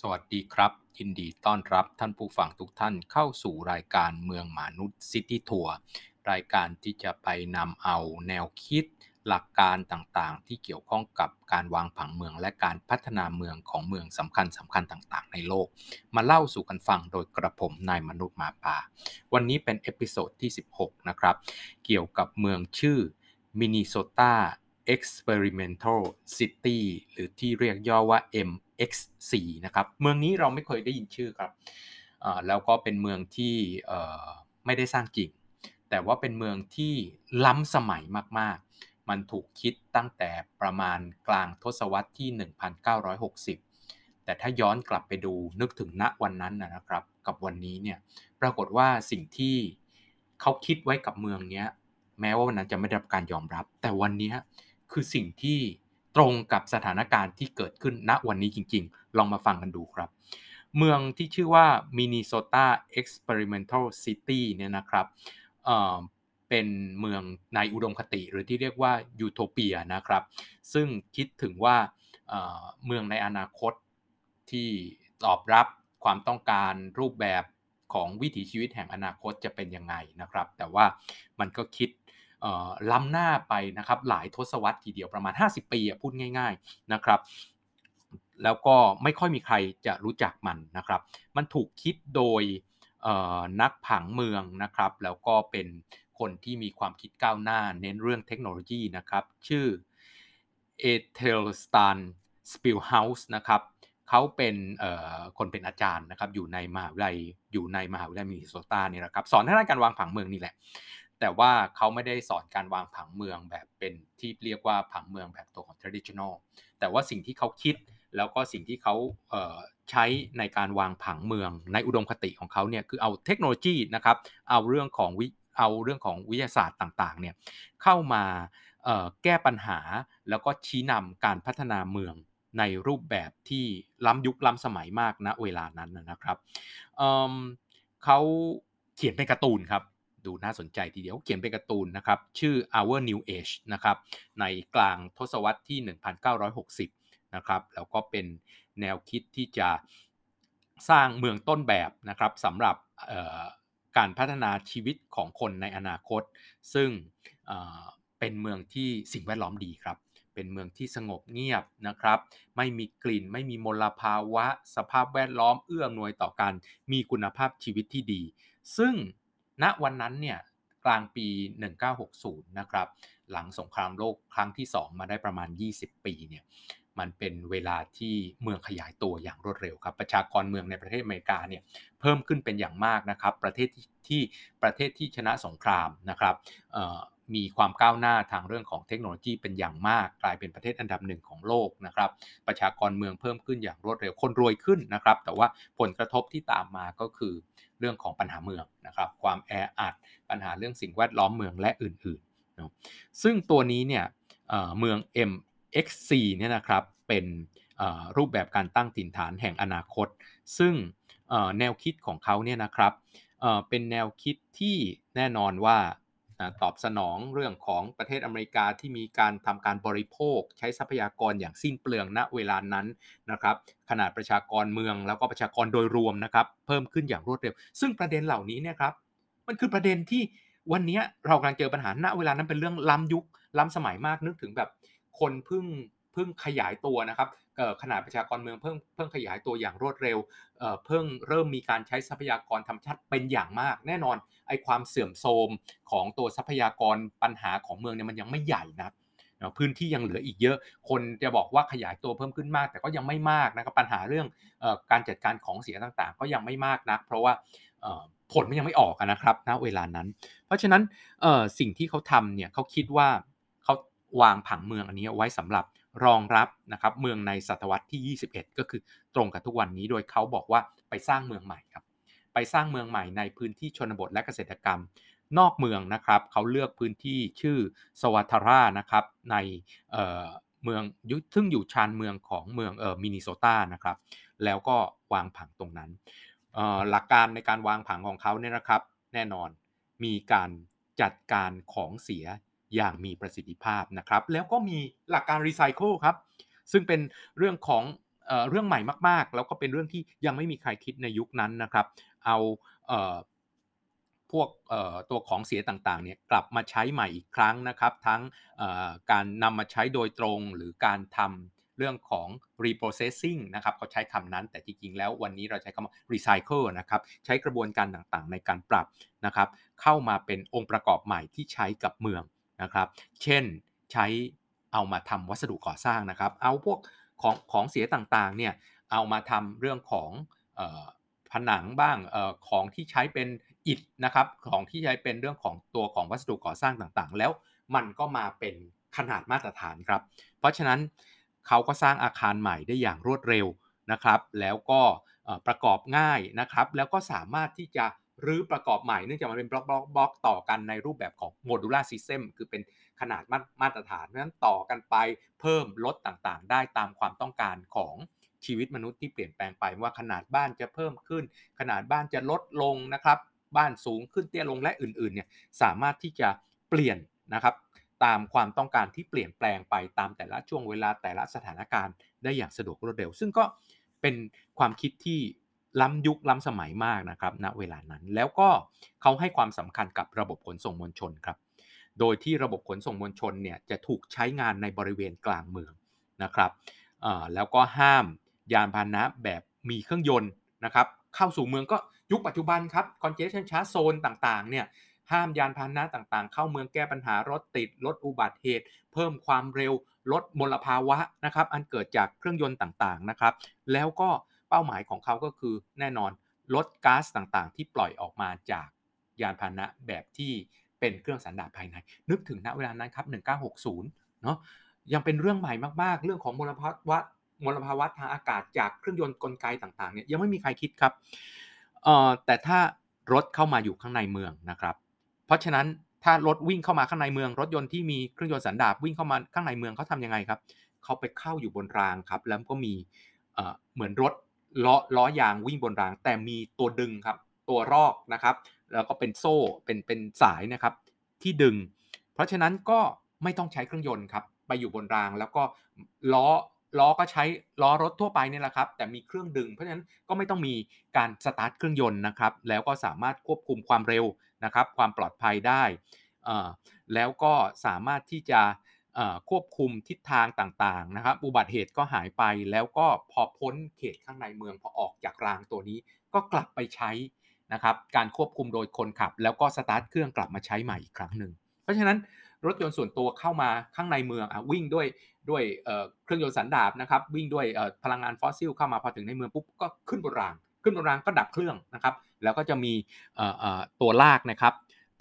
สวัสดีครับ ยินดีต้อนรับท่านผู้ฟังทุกท่านเข้าสู่รายการเมืองหมานุด City Tour รายการที่จะไปนำเอาแนวคิด หลักการต่างๆ ที่เกี่ยวข้องกับการวางผังเมืองและการพัฒนาเมืองของเมืองสำคัญสำคัญต่างๆ ในโลก มาเล่าสู่กันฟังโดยกระผมนายมนุษย์หมาป่า วันนี้เป็น episode ที่ 16 นะครับ เกี่ยวกับเมืองชื่อ Minnesota Experimental City หรือที่เรียกย่อว่า MX4 นะครับเมืองนี้เราไม่เคยได้ยินชื่อครับแล้วก็เป็นเมืองที่ไม่ได้สร้างจริง แต่ว่าเป็นเมืองที่ล้ำสมัยมาก ๆ มันถูกคิดตั้งแต่ประมาณกลางทศวรรษที่ 1960 แต่ถ้าย้อนกลับไปดูนึกถึงณวันนั้นนะครับ กับวันนี้เนี่ยปรากฏว่าสิ่งที่เขาคิดไว้กับเมืองนี้แม้ว่าวันนั้นจะไม่ได้รับการยอมรับ แต่วันนี้ คือสิ่งที่ตรงกับสถานการณ์ที่เกิดขึ้นณวันนี้จริง ๆ ลองมาฟังกันดูครับ เมืองที่ชื่อว่า Minnesota Experimental City เนี่ยนะครับเเป็นเมืองในอุดมคติหรือที่เรียกว่ายูโทเปียนะครับ ซึ่งคิดถึงว่าเมืองในอนาคตที่ตอบรับความต้องการรูปแบบของวิถีชีวิตแห่งอนาคตจะเป็นยังไงนะครับ แต่ว่ามันก็คิด ล้ำหน้าไปนะครับหลายทศวรรษทีเดียวประมาณ 50 ปีพูดง่าย ๆนะครับ แล้วก็ไม่ค่อยมีใครจะรู้จักมันนะครับ มันถูกคิดโดยนักผังเมืองนะครับ แล้วก็เป็นคนที่มีความคิดก้าวหน้าเน้นเรื่องเทคโนโลยีนะครับ ชื่อ Athelstan Spilhaus นะครับเขาเป็นคนเป็นอาจารย์นะครับอยู่ในมหาวิทยาลัยอยู่ในมหาวิทยาลัยมินนิโซตานี่นะครับสอนทางด้านการวางผังเมืองนี่แหละ แต่ว่าเขาไม่ได้สอนการวางผังเมืองแบบเป็นที่เรียกว่าผังเมืองแบบตัวของ traditional แต่ว่าสิ่งที่เขาคิดแล้วก็สิ่งที่เขาใช้ในการวางผังเมืองในอุดมคติของเขาเนี่ยคือเอาเทคโนโลยีนะครับเอาเรื่องของวิเอาเรื่องของวิทยาศาสตร์ต่างๆเนี่ยเข้ามาแก้ปัญหาแล้วก็ชี้นำการพัฒนาเมืองในรูปแบบที่ล้ำยุคล้ำสมัยมากณนะเวลานั้นนะครับเเขาเขียนเป็นการ์ตูนครับ ดูน่าสนใจทีเดียวเขียนเป็นการ์ตูนนะครับ ชื่อ Our New Age นะครับในกลางทศวรรษที่ 1960 นะครับแล้วก็เป็นแนวคิดที่จะสร้างเมืองต้นแบบนะครับสำหรับการพัฒนาชีวิตของคนในอนาคต ซึ่งเป็นเมืองที่สิ่งแวดล้อมดีครับ เป็นเมืองที่สงบเงียบนะครับ ไม่มีกลิ่น ไม่มีมลภาวะ สภาพแวดล้อมเอื้ออำนวยต่อการมีคุณภาพชีวิตที่ดี ซึ่ง ณวันนั้นเนี่ยกลางปี 1960 นะครับ หลังสงครามโลกครั้งที่ 2 มาได้ประมาณ 20 ปีเนี่ยมันเป็นเวลาที่เมืองขยายตัวอย่างรวดเร็วครับ ประชากรเมืองในประเทศอเมริกาเนี่ยเพิ่มขึ้นเป็นอย่างมากนะครับ ประเทศที่ประเทศที่ชนะสงครามนะครับ มีความก้าวหน้าทางเรื่องของเทคโนโลยีเป็นอย่างมาก กลายเป็นประเทศอันดับหนึ่งของโลกนะครับ ประชากรเมืองเพิ่มขึ้นอย่างรวดเร็วคนรวยขึ้นนะครับ แต่ว่าผลกระทบที่ตามมาก็คือเรื่องของปัญหาเมืองนะครับ ความแออัดปัญหาเรื่องสิ่งแวดล้อมเมืองและอื่นๆนะซึ่งตัวนี้เนี่ยเมือง MXC เนี่ยนะครับเป็นรูปแบบการตั้งถิ่นฐานแห่งอนาคต ซึ่งแนวคิดของเขาเนี่ยนะครับเป็นแนวคิดที่แน่นอนว่า ตอบสนองเรื่องของประเทศอเมริกาที่มีการทำการบริโภค ใช้ทรัพยากรอย่างสิ้นเปลืองณเวลานั้นนะครับขนาดประชากรเมืองแล้วก็ประชากรโดยรวมนะครับเพิ่มขึ้นอย่างรวดเร็ว ซึ่งประเด็นเหล่านี้เนี่ยครับมันคือประเด็นที่วันนี้เรากำลังเจอปัญหาณเวลานั้นเป็นเรื่องล้ำยุคล้ำสมัยมากนึกถึงแบบคนเพิ่งเพิ่งขยายตัวนะครับ ขนาดประชากรเมืองเพิ่งเพิ่งขยายตัวอย่างรวดเร็วเพิ่งเริ่มมีการใช้ทรัพยากรธรรมชาติเป็นอย่างมาก แน่นอนไอ้ความเสื่อมโทรมของตัวทรัพยากรปัญหาของเมืองเนี่ยมันยังไม่ใหญ่นะพื้นที่ยังเหลืออีกเยอะ คนจะบอกว่าขยายตัวเพิ่มขึ้นมาก แต่ก็ยังไม่มากนะครับปัญหาเรื่องการจัดการของเสียต่างๆ ก็ยังไม่มากนะเพราะว่าผลมันยังไม่ออกนะครับณเวลานั้น เพราะฉะนั้นสิ่งที่เขาทำเนี่ยเขาคิดว่าเขาวางผังเมืองอันนี้ไว้สำหรับ รองรับนะครับเมืองในศตวรรษที่ 21 ก็คือตรงกับทุกวันนี้โดยเขาบอกว่าไปสร้างเมืองใหม่ครับไปสร้างเมืองใหม่ในพื้นที่ชนบทและเกษตรกรรม นอกเมืองนะครับเขาเลือกพื้นที่ชื่อสวัตรานะครับในเมืองซึ่งอยู่ชานเมืองของเมืองเออมินนิโซตานะครับแล้วก็วางผังตรงนั้นหลักการในการวางผังของเขาเนี่ยนะครับ แน่นอนมีการจัดการของเสีย อย่างมีประสิทธิภาพนะครับ แล้วก็มีหลักการรีไซเคิลครับ ซึ่งเป็นเรื่องของเเรื่องใหม่มาก ๆ แล้วก็เป็นเรื่องที่ยังไม่มีใครคิดในยุคนั้นนะครับ เอาพวกตัวของเสียต่างๆเนี่ยกลับมาใช้ใหม่อีกครั้งนะครับ ทั้งการนำมาใช้โดยตรงหรือการทำเรื่องของ reprocessing นะครับเขาใช้คำนั้นแต่จริงๆแล้ววันนี้เราใช้คำว่า recycle นะครับใช้กระบวนการต่างๆ ในการปรับนะครับเข้ามาเป็นองค์ประกอบใหม่ที่ใช้กับเมือง นะครับ เช่นใช้เอามาทำวัสดุก่อสร้างนะครับ เอาพวกของของเสียต่างๆเนี่ยเอามาทำเรื่องของผนังบ้างออของที่ใช้เป็นอิฐนะครับของที่ใช้เป็นเรื่องของตัวของวัสดุก่อสร้างต่างๆ แล้วมันก็มาเป็นขนาดมาตรฐานครับ เพราะฉะนั้นเขาก็สร้างอาคารใหม่ได้อย่างรวดเร็วนะครับ แล้วก็ประกอบง่ายนะครับ แล้วก็สามารถที่จะ รื้อประกอบใหม่เนื่องจากมันเป็นบล็อกบล็อกบล็อกต่อกันในรูปแบบของ modular system คือเป็นขนาดมาตรฐานเพราะฉะนั้นต่อกันไปเพิ่มลดต่างๆ ได้ตามความต้องการของชีวิตมนุษย์ที่เปลี่ยนแปลงไปว่าขนาดบ้านจะเพิ่มขึ้น ขนาดบ้านจะลดลงนะครับ บ้านสูงขึ้นเตี้ยลงและอื่นๆเนี่ยสามารถที่จะเปลี่ยนนะครับตามความต้องการที่เปลี่ยนแปลงไปตามแต่ละช่วงเวลาแต่ละสถานการณ์ได้อย่างสะดวกรวดเร็ว ซึ่งก็เป็นความคิดที่ ล้ำยุคล้ำสมัยมากนะครับณเวลานั้น แล้วก็เขาให้ความสำคัญกับระบบขนส่งมวลชนครับ โดยที่ระบบขนส่งมวลชนเนี่ยจะถูกใช้งานในบริเวณกลางเมืองนะครับแล้วก็ห้ามยานพาหนะแบบมีเครื่องยนต์นะครับเข้าสู่เมืองก็ยุคปัจจุบันครับคอนเจชันชาร์โซนต่างๆเนี่ยห้ามยานพาหนะต่างๆ เข้าเมืองแก้ปัญหารถติดลดอุบัติเหตุ เพิ่มความเร็วลดมลภาวะนะครับอันเกิดจากเครื่องยนต์ต่างๆนะครับ แล้วก็ เป้าหมายของเขาก็คือแน่นอนลดก๊าซต่างๆ ที่ปล่อยออกมาจากยานพาหนะแบบที่เป็นเครื่องสันดาปภายใน นึกถึงณเวลานั้นครับ 1960 เนาะยังเป็นเรื่องใหม่มากๆ เรื่องของมลภาวะมลภาวะทางอากาศจากเครื่องยนต์กลไกต่างๆเนี่ยยังไม่มีใครคิดครับเอ่อแต่ถ้ารถเข้ามาอยู่ข้างในเมืองนะครับ เพราะฉะนั้นถ้ารถวิ่งเข้ามาข้างในเมือง รถยนต์ที่มีเครื่องยนต์สันดาปวิ่งเข้ามาข้างในเมืองเขาทำยังไงครับเขาไปเข้าอยู่บนรางครับ แล้วก็มีเหมือนรถ ล้อล้อยางวิ่งบนราง แต่มีตัวดึงครับ ตัวรอกนะครับ แล้วก็เป็นโซ่เป็นเป็นสายนะครับ ที่ดึง เพราะฉะนั้นก็ไม่ต้องใช้เครื่องยนต์ครับ ไปอยู่บนรางแล้วก็ล้อล้อก็ใช้ล้อรถทั่วไปนี่แหละครับ แต่มีเครื่องดึง เพราะฉะนั้นก็ไม่ต้องมีการสตาร์ทเครื่องยนต์นะครับ แล้วก็สามารถควบคุมความเร็วนะครับ ความปลอดภัยได้แล้วก็สามารถที่จะ ควบคุมทิศทางต่างๆนะครับอุบัติเหตุก็หายไปแล้วก็พอพ้นเขตข้างในเมืองพอออกจากรางตัวนี้ ก็กลับไปใช้นะครับการควบคุมโดยคนขับ แล้วก็สตาร์ทเครื่องกลับมาใช้ใหม่อีกครั้งหนึ่งเพราะฉะนั้นรถยนต์ส่วนตัวเข้ามาข้างในเมืองอวิ่งด้วยด้วยเครื่องยนต์สันดาปนะครับวิ่งด้วยพลังงานฟอสซิลเข้ามาพอถึงในเมืองปุ๊บก็ขึ้นบนราง ขึ้นบนรางก็ดับเครื่องนะครับแล้วก็จะมีตัวลากนะครับ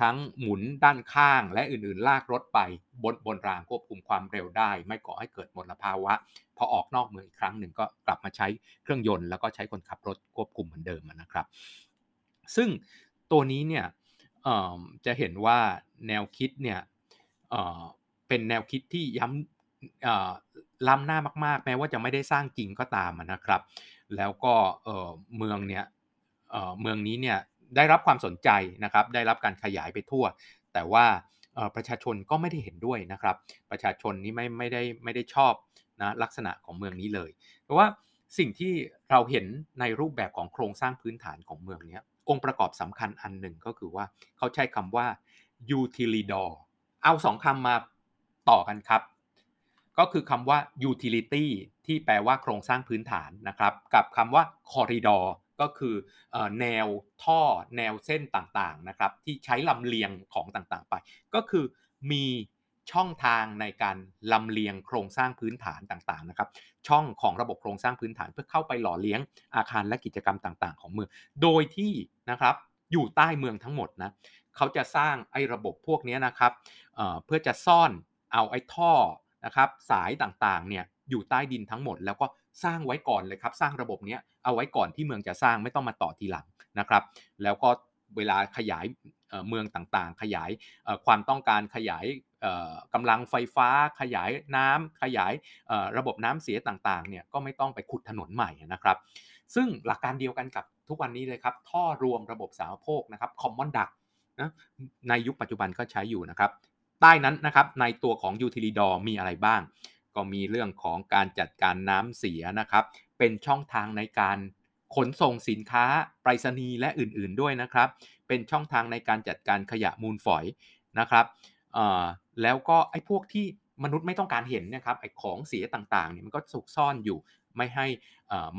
ทั้งหมุนด้านข้างและอื่นๆ ลากรถไปบนบนรางควบคุมความเร็วได้ ไม่ก่อให้เกิดมลภาวะ พอออกนอกเมืองอีกครั้งหนึ่งก็กลับมาใช้เครื่องยนต์แล้วก็ใช้คนขับรถควบคุมเหมือนเดิมนะครับ ซึ่งตัวนี้เนี่ยจะเห็นว่าแนวคิดเนี่ยเป็นแนวคิดที่ย้ำล้ำหน้ามาก ๆ แม้ว่าจะไม่ได้สร้างจริงก็ตามนะครับ แล้วก็เมืองเนี่ยเมืองนี้เนี่ย ได้รับความสนใจนะครับ ได้รับการขยายไปทั่ว แต่ว่าประชาชนก็ไม่ได้เห็นด้วยนะครับ ประชาชนนี้ไม่ไม่ได้ไม่ได้ชอบนะลักษณะของเมืองนี้เลยเพราะว่าสิ่งที่เราเห็นในรูปแบบของโครงสร้างพื้นฐานของเมืองนี้องค์ประกอบสำคัญอันหนึ่งก็คือว่าเขาใช้คำว่า utilidor เอาสองคำมาต่อกันครับ ก็คือคำว่า utility ที่แปลว่าโครงสร้างพื้นฐานนะครับ กับคำว่า corridor ก็คือแนวท่อแนวเส้นต่างๆนะครับที่ใช้ลำเลียงของต่างๆไป ก็คือมีช่องทางในการลำเลียงโครงสร้างพื้นฐานต่างๆนะครับ ช่องของระบบโครงสร้างพื้นฐานเพื่อเข้าไปหล่อเลี้ยงอาคารและกิจกรรมต่างๆ ของเมือง โดยที่นะครับอยู่ใต้เมืองทั้งหมดนะเขาจะสร้างไอ้ระบบพวกนี้นะครับเเพื่อจะซ่อนเอาไอ้ท่อนะครับสายต่างๆเนี่ย อยู่ใต้ดินทั้งหมด แล้วก็สร้างไว้ก่อนเลยครับ สร้างระบบนี้เอาไว้ก่อนที่เมืองจะสร้างไม่ต้องมาต่อทีหลังนะครับ แล้วก็เวลาขยายเมืองต่างๆ ขยายความต้องการขยายกำลังไฟฟ้า ขยายน้ำขยายระบบน้ำเสียต่างๆเนี่ยก็ไม่ต้องไปขุดถนนใหม่นะครับ ซึ่งหลักการเดียวกันกับทุกวันนี้เลยครับ ท่อรวมระบบสาวโภคนะครับ common duct นะในยุคปัจจุบันก็ใช้อยู่นะครับ ใต้นั้นนะครับในตัวของ utility door มีอะไรบ้าง ก็มีเรื่องของการจัดการน้ำเสียนะครับ เป็นช่องทางในการขนส่งสินค้าไปรษณีย์และอื่นๆด้วยนะครับ เป็นช่องทางในการจัดการขยะมูลฝอยนะครับแล้วก็ไอ้พวกที่มนุษย์ไม่ต้องการเห็นนะครับไอ้ของเสียต่างๆเนี่ยมันก็สุกซ่อนอยู่ไม่ให้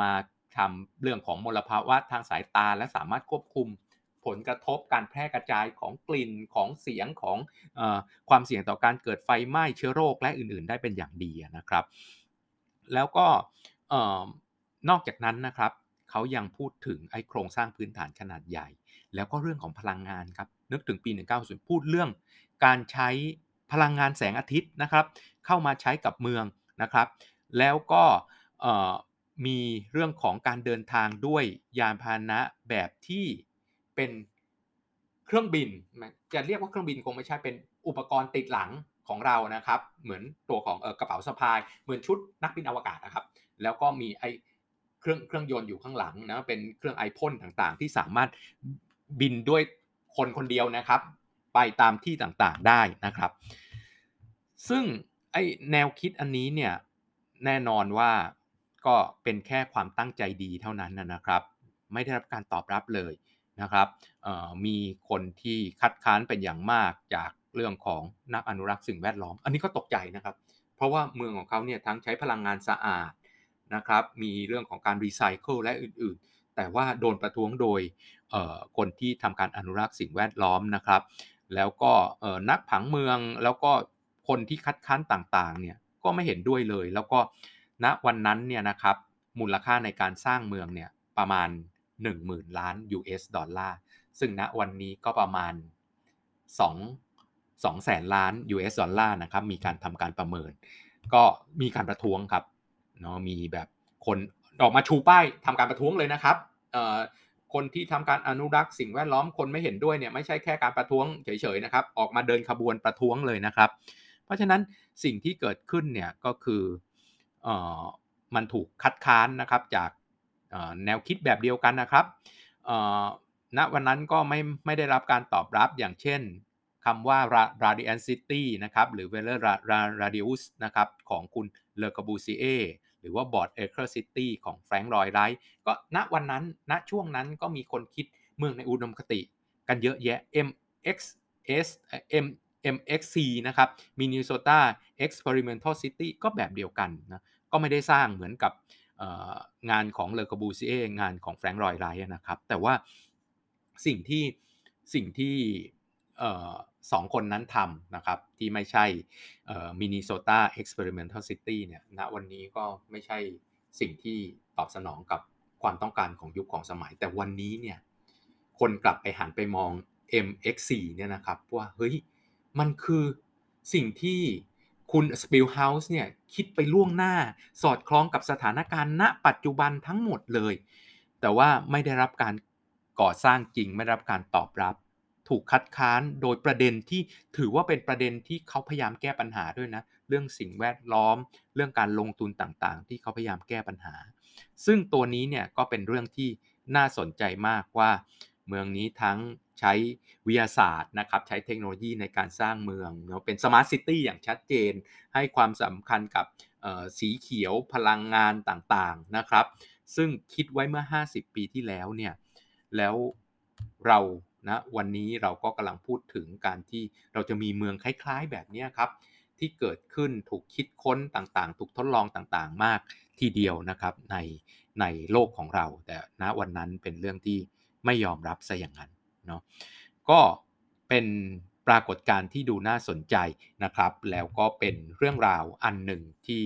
มาทำเรื่องของมลภาวะทางสายตาและสามารถควบคุม ผลกระทบการแพร่กระจายของกลิ่นของเสียงของอความเสี่ยงต่อการเกิดไฟไหม้เชื้อโรคและอื่น ๆ ได้เป็นอย่างดีนะครับ แล้วก็นอกจากนั้นนะครับเขายังพูดถึงไอ้โครงสร้างพื้นฐานขนาดใหญ่ แล้วก็เรื่องของพลังงานครับนึกถึงปี 1990พูดเรื่องการใช้พลังงานแสงอาทิตย์นะครับเข้ามาใช้กับเมืองนะครับ แล้วก็มีเรื่องของการเดินทางด้วยยานพาหนะแบบที่ เป็นเครื่องบิน จะเรียกว่าเครื่องบินคงไม่ใช่เป็นอุปกรณ์ติดหลังของเรานะครับ เหมือนตัวของกระเป๋าสะพาย เหมือนชุดนักบินอวกาศนะครับ แล้วก็มีไอเครื่องเครื่องยนต์อยู่ข้างหลังนะเป็นเครื่องไอพ่นต่างๆ ที่สามารถบินด้วยคนคนเดียวนะครับ ไปตามที่ต่างๆได้นะครับ ซึ่งไอแนวคิดอันนี้เนี่ยแน่นอนว่าก็เป็นแค่ความตั้งใจดีเท่านั้นนะครับ ไม่ได้รับการตอบรับเลย นะครับมีคนที่คัดค้านเป็นอย่างมากจากเรื่องของนักอนุรักษ์สิ่งแวดล้อม อันนี้ก็ตกใจนะครับ เพราะว่าเมืองของเขาเนี่ยทั้งใช้พลังงานสะอาดนะครับ มีเรื่องของการรีไซเคิลและอื่นๆ แต่ว่าโดนประท้วงโดยคนที่ทำการอนุรักษ์สิ่งแวดล้อมนะครับ แล้วก็นักผังเมืองแล้วก็คนที่คัดค้านต่างๆ เนี่ยก็ไม่เห็นด้วยเลย แล้วก็ณวันนั้นเนี่ยนะครับมูลค่าในการสร้างเมืองเนี่ยประมาณ 10,000 ล้าน US ดอลลาร์ ซึ่งณวันนี้ก็ประมาณ 2 2แสนล้าน US ดอลลาร์นะครับ มีการทำการประเมิน ก็มีการประท้วงครับเนาะมีแบบคนออกมาชูป้ายทำการประท้วงเลยนะครับคนที่ทำการอนุรักษ์สิ่งแวดล้อมคนไม่เห็นด้วยเนี่ยไม่ใช่แค่การประท้วงเฉยๆนะครับ ออกมาเดินขบวนประท้วงเลยนะครับ เพราะฉะนั้นสิ่งที่เกิดขึ้นเนี่ยก็คืออมันถูกคัดค้านนะครับจาก แนวคิดแบบเดียวกันนะครับณวันนั้นก็ไม่ไม่ได้รับการตอบรับอย่างเช่นคำว่า radiant city นะครับหรือ velar radius นะครับของคุณเลอกาบูซีเอหรือว่า board acre city ของแฟรงค์รอยไรท์ก็ณวันนั้นณช่วงนั้นก็มีคนคิดเมืองในอุดมคติ กันเยอะแยะ MXS M MXC นะครับ Minnesota Experimental City ก็แบบเดียวกันนะก็ไม่ได้สร้างเหมือนกับ งานของ Le Corbusier งานของ Frank Lloyd Wright นะครับ แต่ว่าสิ่งที่สิ่งที่สองคนนั้นทำนะครับ ที่ไม่ใช่ Minnesota Experimental City เนี่ยณวันนี้ก็ไม่ใช่สิ่งที่ตอบสนองกับความต้องการของยุคของสมัย แต่วันนี้เนี่ยคนกลับไปหันไปมอง MXC เนี่ยนะครับว่าเฮ้ยมันคือสิ่งที่ คุณ Spilhaus เนี่ยคิดไปล่วงหน้าสอดคล้องกับสถานการณ์ณปัจจุบันทั้งหมดเลย แต่ว่าไม่ได้รับการก่อสร้างจริงไม่ได้รับการตอบรับ ถูกคัดค้านโดยประเด็นที่ถือว่าเป็นประเด็นที่เขาพยายามแก้ปัญหาด้วยนะ เรื่องสิ่งแวดล้อม เรื่องการลงทุนต่างๆ ที่เขาพยายามแก้ปัญหา ซึ่งตัวนี้เนี่ยก็เป็นเรื่องที่น่าสนใจมากว่า เมืองนี้ทั้งใช้วิทยาศาสตร์นะครับใช้เทคโนโลยีในการสร้างเมืองเนาะเป็น smart city อย่างชัดเจน ให้ความสำคัญกับสีเขียวพลังงานต่างๆนะครับ ซึ่งคิดไว้เมื่อ 50 ปีที่แล้วเนี่ยแล้วเรานะวันนี้เราก็กำลังพูดถึงการที่เราจะมีเมืองคล้ายๆแบบนี้ครับ ที่เกิดขึ้นถูกคิดค้นต่างๆ ถูกทดลองต่างๆ มากทีเดียวนะครับในในโลกของเรา แต่ณวันนั้นเป็นเรื่องที่ ไม่ยอมรับซะอย่างนั้นเนาะก็เป็นปรากฏการณ์ที่ดูน่าสนใจนะครับ แล้วก็เป็นเรื่องราวอันหนึ่งที่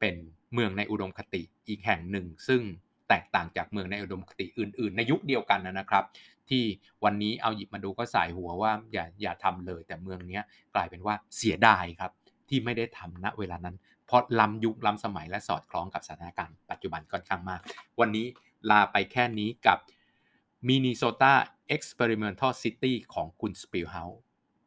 เป็นเมืองในอุดมคติอีกแห่งหนึ่ง ซึ่งแตกต่างจากเมืองในอุดมคติอื่น ๆ ในยุคเดียวกันนะครับ ที่วันนี้เอาหยิบมาดูก็สายหัวว่าอย่าอย่าทำเลย แต่เมืองนี้กลายเป็นว่าเสียดายครับ ที่ไม่ได้ทำณเวลานั้น เพราะล้ำยุคล้ำสมัยและสอดคล้องกับสถานการณ์ปัจจุบันค่อนข้างมาก วันนี้ลาไปแค่นี้กับ Minnesota Experimental City ของคุณ Spilhaus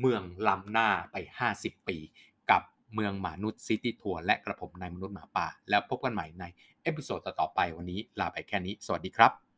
เมืองล้ำหน้าไป 50 ปี กับเมืองหมานุด City Tour และกระผมนายมนุษย์หมาป่า แล้วพบกันใหม่ใน episode ต่อไปวันนี้ลาไปแค่นี้ สวัสดีครับ